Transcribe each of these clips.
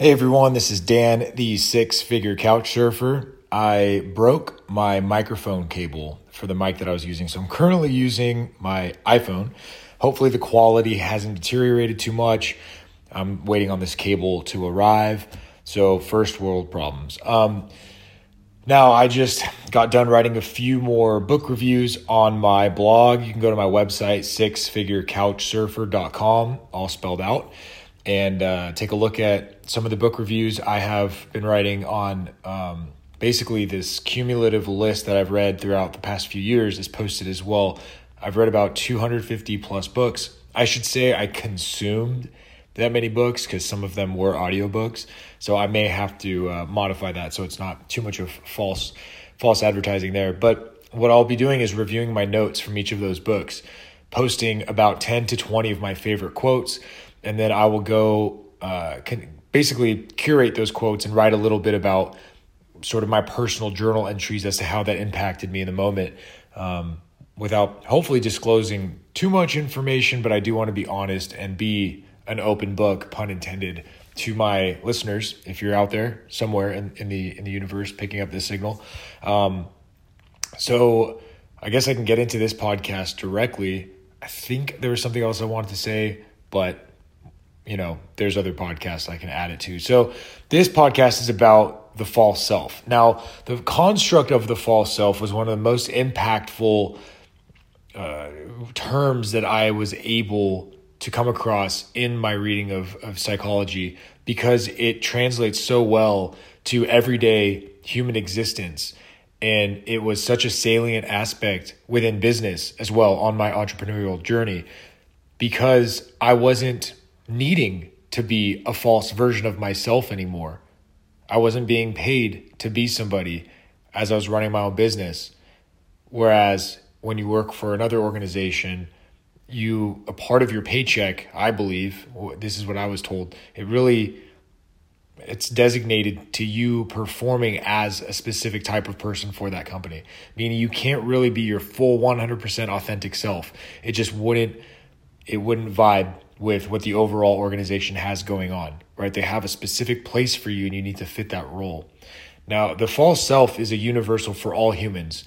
Hey everyone, this is Dan, the six figure couch surfer. I broke my microphone cable for the mic that I was using, so I'm currently using my iPhone. Hopefully, the quality hasn't deteriorated too much. I'm waiting on this cable to arrive, so first world problems. Um, now, I just got done writing a few more book reviews on my blog. You can go to my website, sixfigurecouchsurfer.com, all spelled out and uh, take a look at some of the book reviews I have been writing on. Um, basically, this cumulative list that I've read throughout the past few years is posted as well. I've read about 250 plus books. I should say I consumed that many books because some of them were audiobooks. So I may have to uh, modify that so it's not too much of false false advertising there. But what I'll be doing is reviewing my notes from each of those books, posting about 10 to 20 of my favorite quotes and then I will go uh, can basically curate those quotes and write a little bit about sort of my personal journal entries as to how that impacted me in the moment um, without hopefully disclosing too much information but i do want to be honest and be an open book pun intended to my listeners if you're out there somewhere in, in the in the universe picking up this signal. Um, so i guess i can get into this podcast directly. I think there was something else i wanted to say but you know, there's other podcasts I can add it to. So this podcast is about the false self. Now, the construct of the false self was one of the most impactful uh, terms that I was able to come across in my reading of, of psychology because it translates so well to everyday human existence. And it was such a salient aspect within business as well on my entrepreneurial journey because I wasn't needing to be a false version of myself anymore. I wasn't being paid to be somebody as I was running my own business. Whereas when you work for another organization, you a part of your paycheck, I believe, this is what I was told, it really it's designated to you performing as a specific type of person for that company. Meaning you can't really be your full 100% authentic self. It just wouldn't it wouldn't vibe with what the overall organization has going on, right? They have a specific place for you and you need to fit that role. Now, the false self is a universal for all humans.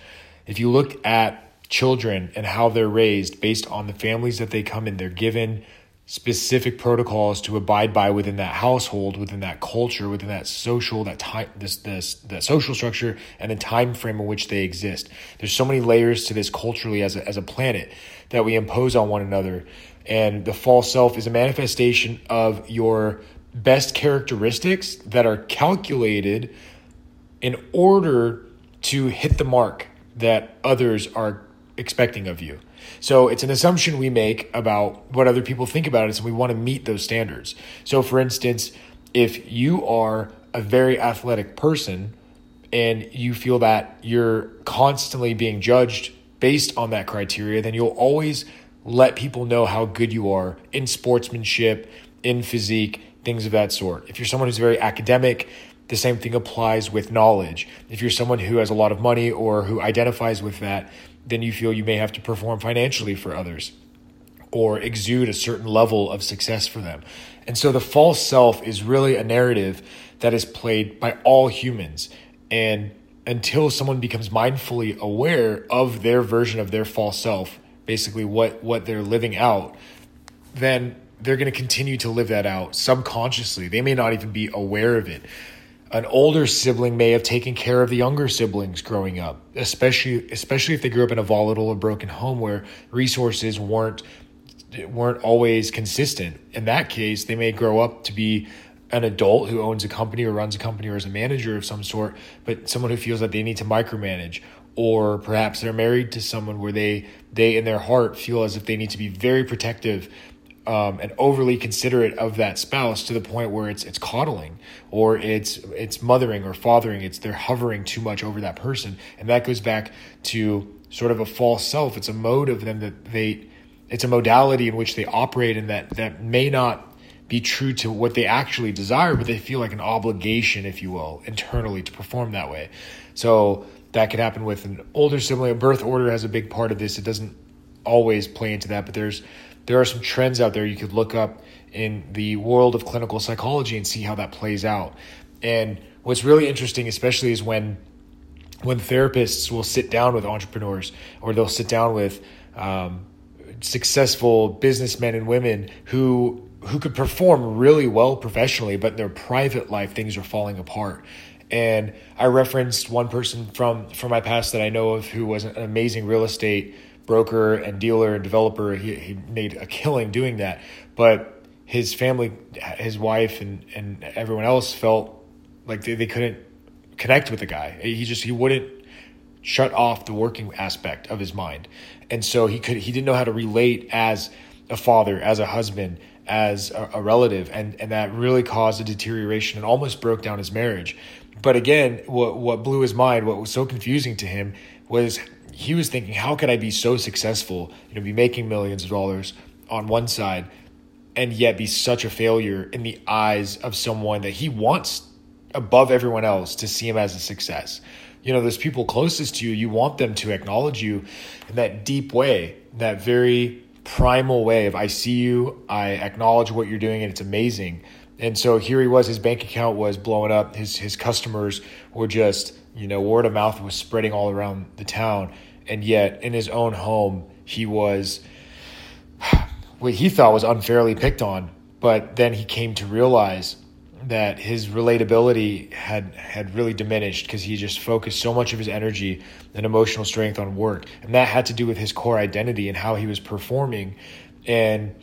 If you look at children and how they're raised based on the families that they come in, they're given specific protocols to abide by within that household, within that culture, within that social, that time, this, this, that social structure and the time frame in which they exist. There's so many layers to this culturally as a, as a planet that we impose on one another and the false self is a manifestation of your best characteristics that are calculated in order to hit the mark that others are expecting of you. So it's an assumption we make about what other people think about us, and we want to meet those standards. So, for instance, if you are a very athletic person and you feel that you're constantly being judged based on that criteria, then you'll always let people know how good you are in sportsmanship, in physique, things of that sort. If you're someone who's very academic, the same thing applies with knowledge. If you're someone who has a lot of money or who identifies with that, then you feel you may have to perform financially for others or exude a certain level of success for them. And so the false self is really a narrative that is played by all humans. And until someone becomes mindfully aware of their version of their false self, basically what what they're living out, then they're going to continue to live that out subconsciously. They may not even be aware of it. An older sibling may have taken care of the younger siblings growing up, especially especially if they grew up in a volatile or broken home where resources weren't weren't always consistent. In that case, they may grow up to be an adult who owns a company or runs a company or is a manager of some sort, but someone who feels that they need to micromanage or perhaps they're married to someone where they they in their heart feel as if they need to be very protective um, and overly considerate of that spouse to the point where it's it's coddling or it's it's mothering or fathering. It's they're hovering too much over that person. And that goes back to sort of a false self. It's a mode of them that they it's a modality in which they operate and that that may not be true to what they actually desire but they feel like an obligation if you will internally to perform that way. So that could happen with an older sibling. A birth order has a big part of this. It doesn't always play into that, but there's there are some trends out there you could look up in the world of clinical psychology and see how that plays out. And what's really interesting, especially, is when when therapists will sit down with entrepreneurs or they'll sit down with um, successful businessmen and women who who could perform really well professionally, but in their private life things are falling apart. And I referenced one person from from my past that I know of who was an amazing real estate broker and dealer and developer. He, he made a killing doing that, but his family, his wife, and and everyone else felt like they, they couldn't connect with the guy. He just he wouldn't shut off the working aspect of his mind, and so he could he didn't know how to relate as a father, as a husband, as a, a relative, and and that really caused a deterioration and almost broke down his marriage. But again, what what blew his mind, what was so confusing to him, was he was thinking, how could I be so successful, you know, be making millions of dollars on one side, and yet be such a failure in the eyes of someone that he wants above everyone else to see him as a success. You know, those people closest to you, you want them to acknowledge you in that deep way, that very primal way of I see you, I acknowledge what you're doing, and it's amazing. And so here he was, his bank account was blowing up, his his customers were just, you know, word of mouth was spreading all around the town. And yet in his own home, he was what he thought was unfairly picked on. But then he came to realize that his relatability had had really diminished because he just focused so much of his energy and emotional strength on work and that had to do with his core identity and how he was performing and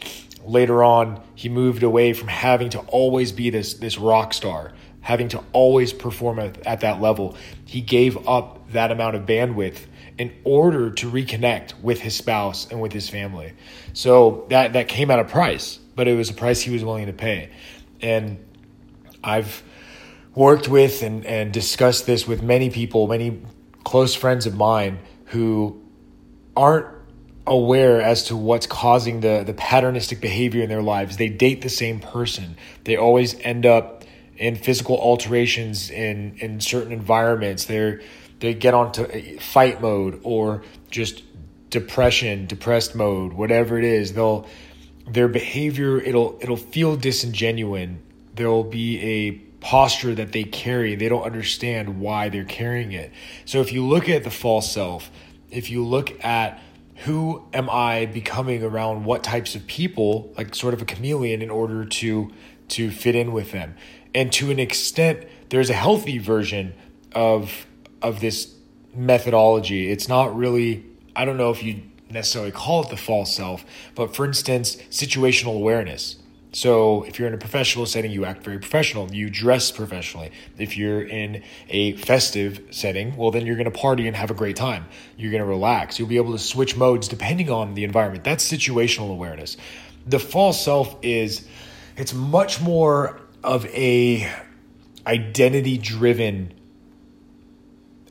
later on he moved away from having to always be this this rock star having to always perform at, at that level. He gave up that amount of bandwidth in order to reconnect with his spouse and with his family. So that that came at a price but it was a price he was willing to pay. And I've worked with and, and discussed this with many people, many close friends of mine who aren't aware as to what's causing the, the patternistic behavior in their lives. They date the same person. They always end up in physical alterations in, in certain environments. They're, they get onto fight mode or just depression, depressed mode, whatever it is. They'll their behavior it'll it'll feel disingenuous there'll be a posture that they carry. They don't understand why they're carrying it. So if you look at the false self, if you look at who am I becoming around what types of people, like sort of a chameleon in order to to fit in with them. And to an extent, there's a healthy version of of this methodology. It's not really I don't know if you necessarily call it the false self, but for instance, situational awareness. So, if you're in a professional setting, you act very professional. You dress professionally. If you're in a festive setting, well, then you're going to party and have a great time. You're going to relax. You'll be able to switch modes depending on the environment. That's situational awareness. The false self is it's much more of a identity driven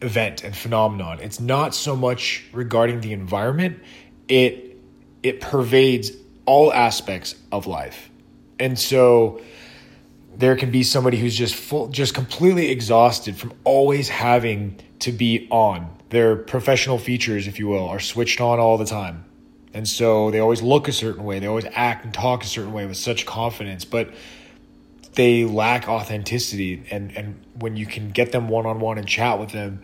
event and phenomenon. It's not so much regarding the environment. It it pervades all aspects of life and so there can be somebody who's just full, just completely exhausted from always having to be on. Their professional features, if you will, are switched on all the time. And so they always look a certain way. They always act and talk a certain way with such confidence, but they lack authenticity. And, and when you can get them one on one and chat with them,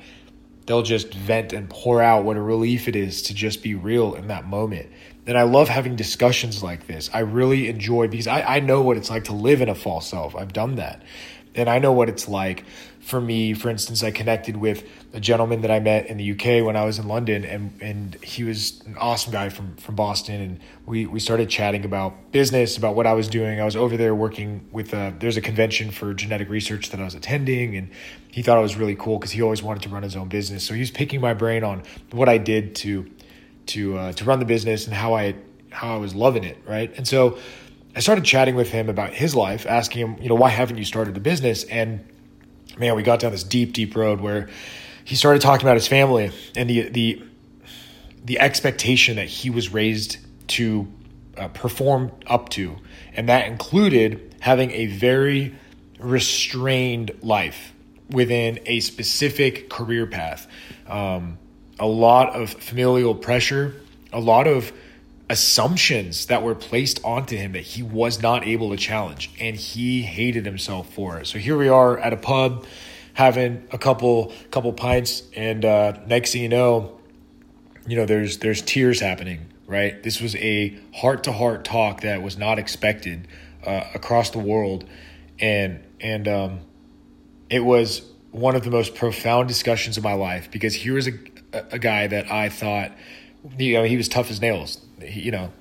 they'll just vent and pour out what a relief it is to just be real in that moment. And I love having discussions like this. I really enjoy because I, I know what it's like to live in a false self. I've done that. And I know what it's like for me. For instance, I connected with a gentleman that I met in the UK when I was in London, and, and he was an awesome guy from, from Boston. And we, we started chatting about business, about what I was doing. I was over there working with, a, there's a convention for genetic research that I was attending, and he thought it was really cool because he always wanted to run his own business. So he was picking my brain on what I did to to uh, to run the business and how I how I was loving it, right? And so I started chatting with him about his life, asking him, you know, why haven't you started a business? And man, we got down this deep, deep road where he started talking about his family and the the the expectation that he was raised to uh, perform up to, and that included having a very restrained life within a specific career path. Um, a lot of familial pressure, a lot of assumptions that were placed onto him that he was not able to challenge and he hated himself for it. So here we are at a pub having a couple couple pints and uh, next thing you know, you know there's there's tears happening, right? This was a heart-to-heart talk that was not expected uh, across the world and and um, it was one of the most profound discussions of my life because here was a a guy that I thought you know he was tough as nails you know,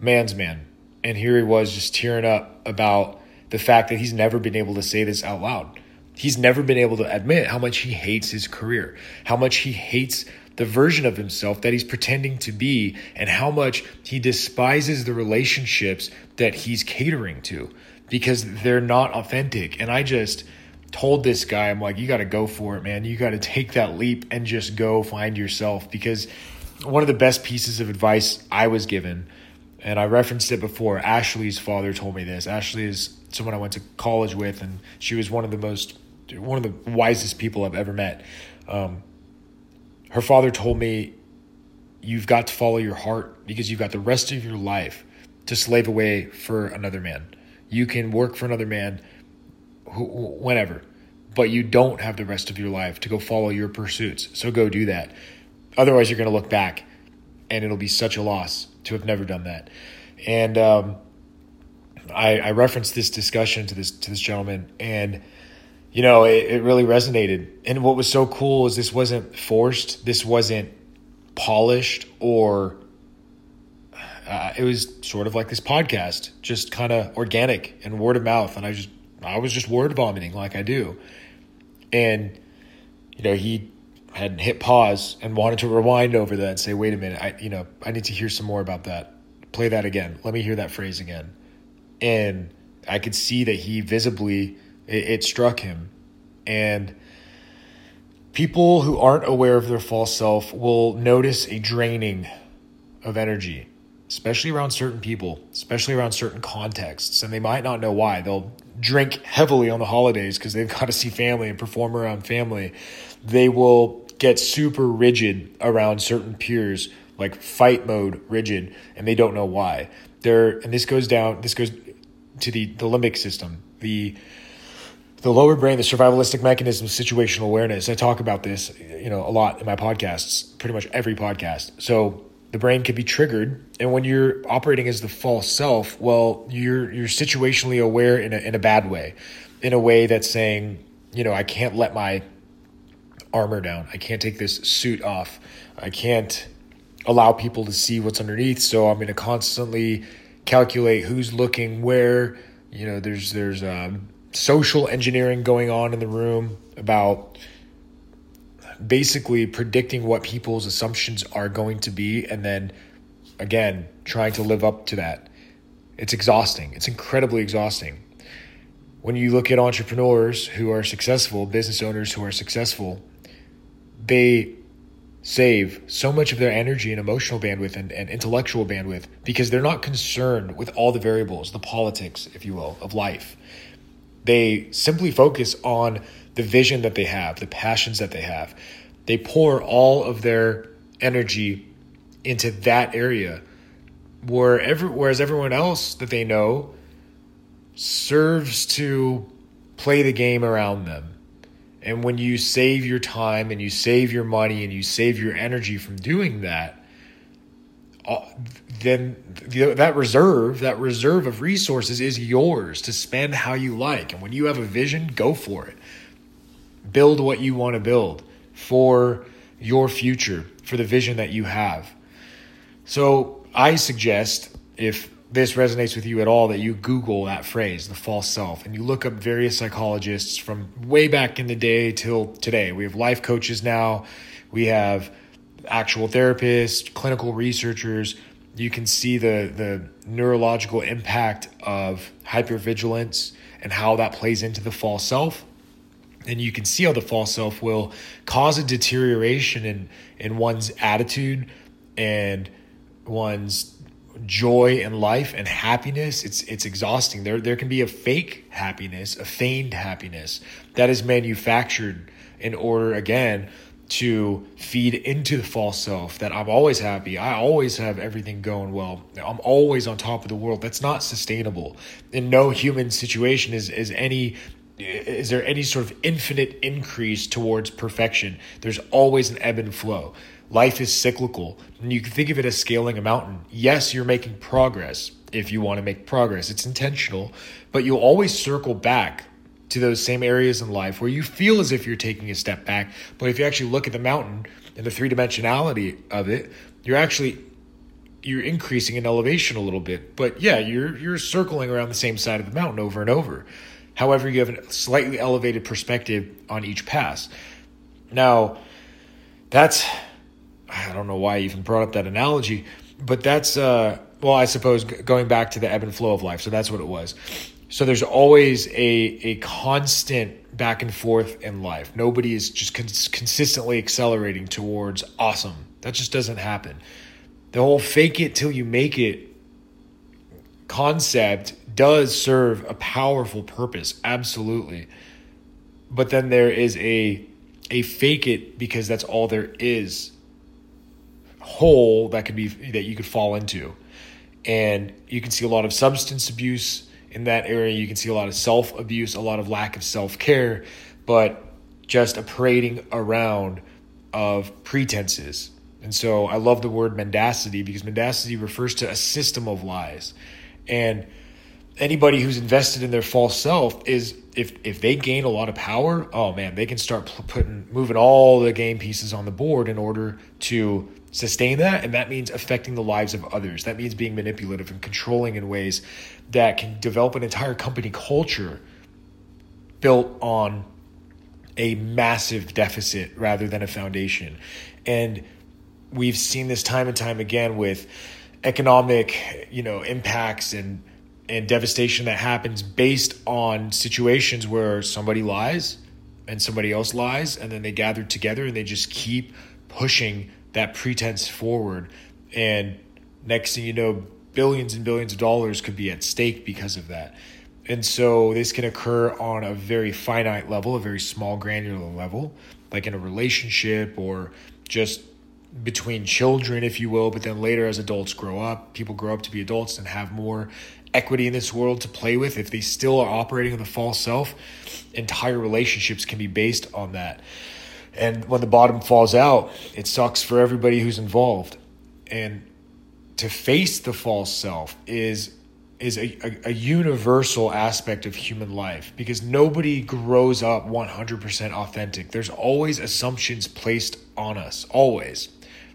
man's man. And here he was just tearing up about the fact that he's never been able to say this out loud. He's never been able to admit how much he hates his career, how much he hates the version of himself that he's pretending to be, and how much he despises the relationships that he's catering to because they're not authentic. And I just told this guy, I'm like, you got to go for it, man. You got to take that leap and just go find yourself because one of the best pieces of advice I was given, and I referenced it before. Ashley's father told me this. Ashley is someone I went to college with, and she was one of the most, one of the wisest people I've ever met. Um, her father told me, You've got to follow your heart because you've got the rest of your life to slave away for another man. You can work for another man whenever, but you don't have the rest of your life to go follow your pursuits. So go do that. Otherwise, you're going to look back and it'll be such a loss to have never done that. And um, I, I, referenced this discussion to this to this gentleman, and you know it, it really resonated. And what was so cool is this wasn't forced. This wasn't polished or uh, it was sort of like this podcast, just kind of organic and word of mouth. And I just, I was just word vomiting like I do. And, you know, he had hit pause and wanted to rewind over that and say, wait a minute, I you know, I need to hear some more about that. Play that again. Let me hear that phrase again. And I could see that he visibly it, it struck him. And people who aren't aware of their false self will notice a draining of energy, especially around certain people, especially around certain contexts, and they might not know why. They'll drink heavily on the holidays because they've got to see family and perform around family. They will get super rigid around certain peers, like fight mode rigid, and they don't know why. They're and this goes down. This goes to the the limbic system, the the lower brain, the survivalistic mechanism situational awareness. I talk about this, you know, a lot in my podcasts, pretty much every podcast. So the brain can be triggered, and when you're operating as the false self, well, you're you're situationally aware in a in a bad way, in a way that's saying, you know, I can't let my armor down. I can't take this suit off. I can't allow people to see what's underneath. So I'm going to constantly calculate who's looking where. You know, there's there's um, social engineering going on in the room about basically predicting what people's assumptions are going to be, and then again trying to live up to that. It's exhausting. It's incredibly exhausting. When you look at entrepreneurs who are successful, business owners who are successful, they save so much of their energy and emotional bandwidth and, and intellectual bandwidth because they're not concerned with all the variables, the politics, if you will, of life. They simply focus on the vision that they have, the passions that they have. They pour all of their energy into that area where every, whereas everyone else that they know serves to play the game around them and when you save your time and you save your money and you save your energy from doing that, uh, then that reserve, that reserve of resources is yours to spend how you like. And when you have a vision, go for it. Build what you want to build for your future, for the vision that you have. So I suggest if this resonates with you at all that you Google that phrase, the false self, and you look up various psychologists from way back in the day till today. We have life coaches now, we have actual therapists, clinical researchers. You can see the, the neurological impact of hypervigilance and how that plays into the false self. And you can see how the false self will cause a deterioration in, in one's attitude and one's joy in life and happiness it's it's exhausting there there can be a fake happiness a feigned happiness that is manufactured in order again to feed into the false self that I'm always happy. I always have everything going well. I'm always on top of the world. That's not sustainable. In no human situation is is any is there any sort of infinite increase towards perfection. There's always an ebb and flow. Life is cyclical. And you can think of it as scaling a mountain. Yes, you're making progress if you want to make progress. It's intentional, but you'll always circle back to those same areas in life where you feel as if you're taking a step back. But if you actually look at the mountain and the three dimensionality of it, you're actually you're increasing in elevation a little bit. But yeah, you're you're circling around the same side of the mountain over and over. However, you have a slightly elevated perspective on each pass. Now, that's I don't know why I even brought up that analogy, but that's uh well, I suppose going back to the ebb and flow of life. So that's what it was. So there's always a a constant back and forth in life. Nobody is just cons- consistently accelerating towards awesome. That just doesn't happen. The whole fake it till you make it concept does serve a powerful purpose, absolutely. But then there is a a fake it because that's all there is hole that could be that you could fall into. And you can see a lot of substance abuse in that area. You can see a lot of self abuse, a lot of lack of self care, but just a parading around of pretenses. And so I love the word mendacity because mendacity refers to a system of lies. And anybody who's invested in their false self is if if they gain a lot of power, oh man, they can start putting moving all the game pieces on the board in order to sustain that and that means affecting the lives of others. That means being manipulative and controlling in ways that can develop an entire company culture built on a massive deficit rather than a foundation. And we've seen this time and time again with economic, you know, impacts and and devastation that happens based on situations where somebody lies and somebody else lies and then they gather together and they just keep pushing that pretense forward and next thing you know billions and billions of dollars could be at stake because of that. And so this can occur on a very finite level, a very small granular level, like in a relationship or just between children, if you will. But then later, as adults grow up, people grow up to be adults and have more equity in this world to play with. If they still are operating in the false self, entire relationships can be based on that. And when the bottom falls out, it sucks for everybody who's involved. And to face the false self is is a, a, a, universal aspect of human life because nobody grows up 100% authentic. There's always assumptions placed on us, always,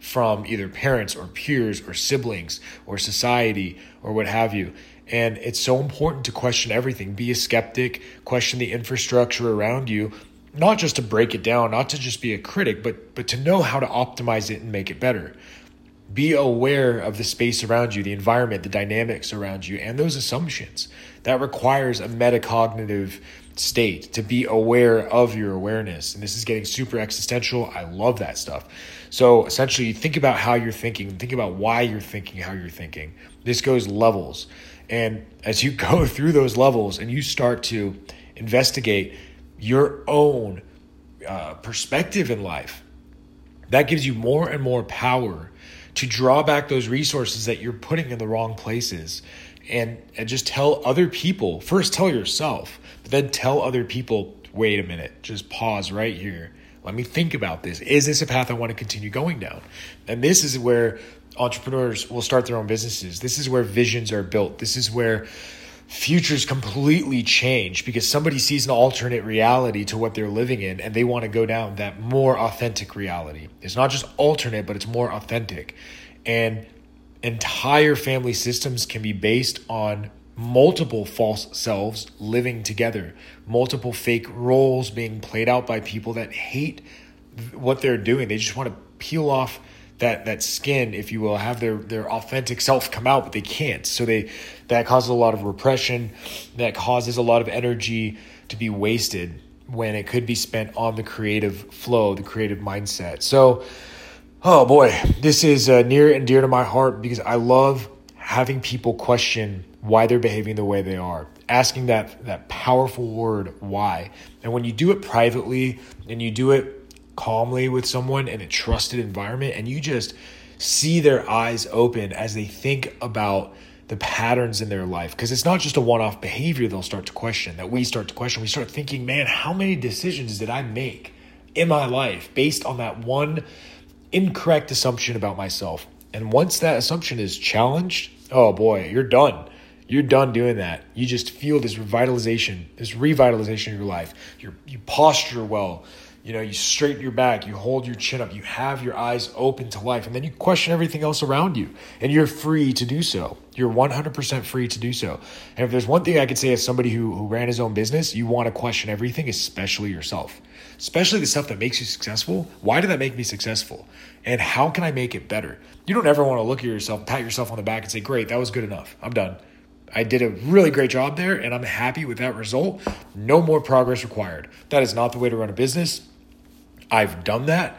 from either parents or peers or siblings or society or what have you. And it's so important to question everything. Be a skeptic, question the infrastructure around you, not just to break it down, not to just be a critic, but but to know how to optimize it and make it better be aware of the space around you, the environment, the dynamics around you, and those assumptions. That requires a metacognitive state to be aware of your awareness. And this is getting super existential. I love that stuff. So essentially, think about how you're thinking, think about why you're thinking how you're thinking. This goes levels. And as you go through those levels and you start to investigate your own uh, perspective in life, that gives you more and more power to draw back those resources that you're putting in the wrong places and, and just tell other people. First tell yourself but then tell other people wait a minute just pause right here. Let me think about this. Is this a path i want to continue going down? And this is where entrepreneurs will start their own businesses. This is where visions are built. This is where futures completely change because somebody sees an alternate reality to what they're living in and they want to go down that more authentic reality. It's not just alternate, but it's more authentic. And entire family systems can be based on multiple false selves living together, multiple fake roles being played out by people that hate what they're doing. They just want to peel off that that skin, if you will, have their their authentic self come out, but they can't. So they that causes a lot of repression, that causes a lot of energy to be wasted when it could be spent on the creative flow, the creative mindset. So, oh boy, this is uh, near and dear to my heart because I love having people question why they're behaving the way they are asking that that powerful word why. And when you do it privately and you do it calmly with someone in a trusted environment and you just see their eyes open as they think about the patterns in their life because it's not just a one-off behavior they'll start to question that we start to question. We start thinking man how many decisions did i make in my life based on that one incorrect assumption about myself. And once that assumption is challenged oh boy you're done. You're done doing that. You just feel this revitalization this revitalization of your life. You you posture well. You know, you straighten your back, you hold your chin up, you have your eyes open to life, and then you question everything else around you. And you're free to do so. You're 100% free to do so. And if there's one thing I could say as somebody who, who ran his own business, you want to question everything, especially yourself, especially the stuff that makes you successful. Why did that make me successful? And how can I make it better? You don't ever want to look at yourself, pat yourself on the back, and say, Great, that was good enough. I'm done. I did a really great job there and I'm happy with that result. No more progress required. That is not the way to run a business. I've done that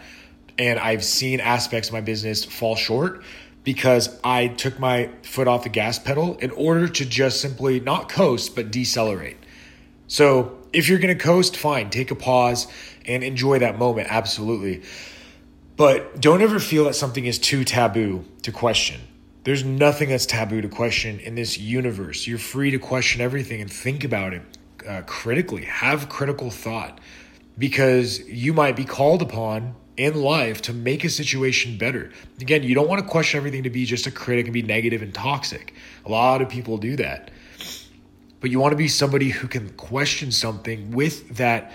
and I've seen aspects of my business fall short because I took my foot off the gas pedal in order to just simply not coast, but decelerate. So if you're going to coast, fine, take a pause and enjoy that moment. Absolutely. But don't ever feel that something is too taboo to question. There's nothing that's taboo to question in this universe. You're free to question everything and think about it uh, critically. Have critical thought because you might be called upon in life to make a situation better. Again, you don't want to question everything to be just a critic and be negative and toxic. A lot of people do that. But you want to be somebody who can question something with that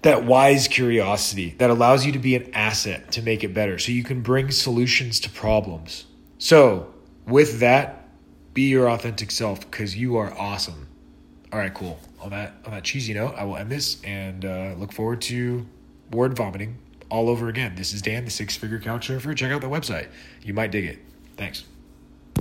that wise curiosity that allows you to be an asset to make it better so you can bring solutions to problems. So, with that, be your authentic self cuz you are awesome. All right, cool. On that on that cheesy note, I will end this and uh, look forward to word vomiting all over again. This is Dan, the Six Figure Couch Surfer. Check out the website. You might dig it. Thanks.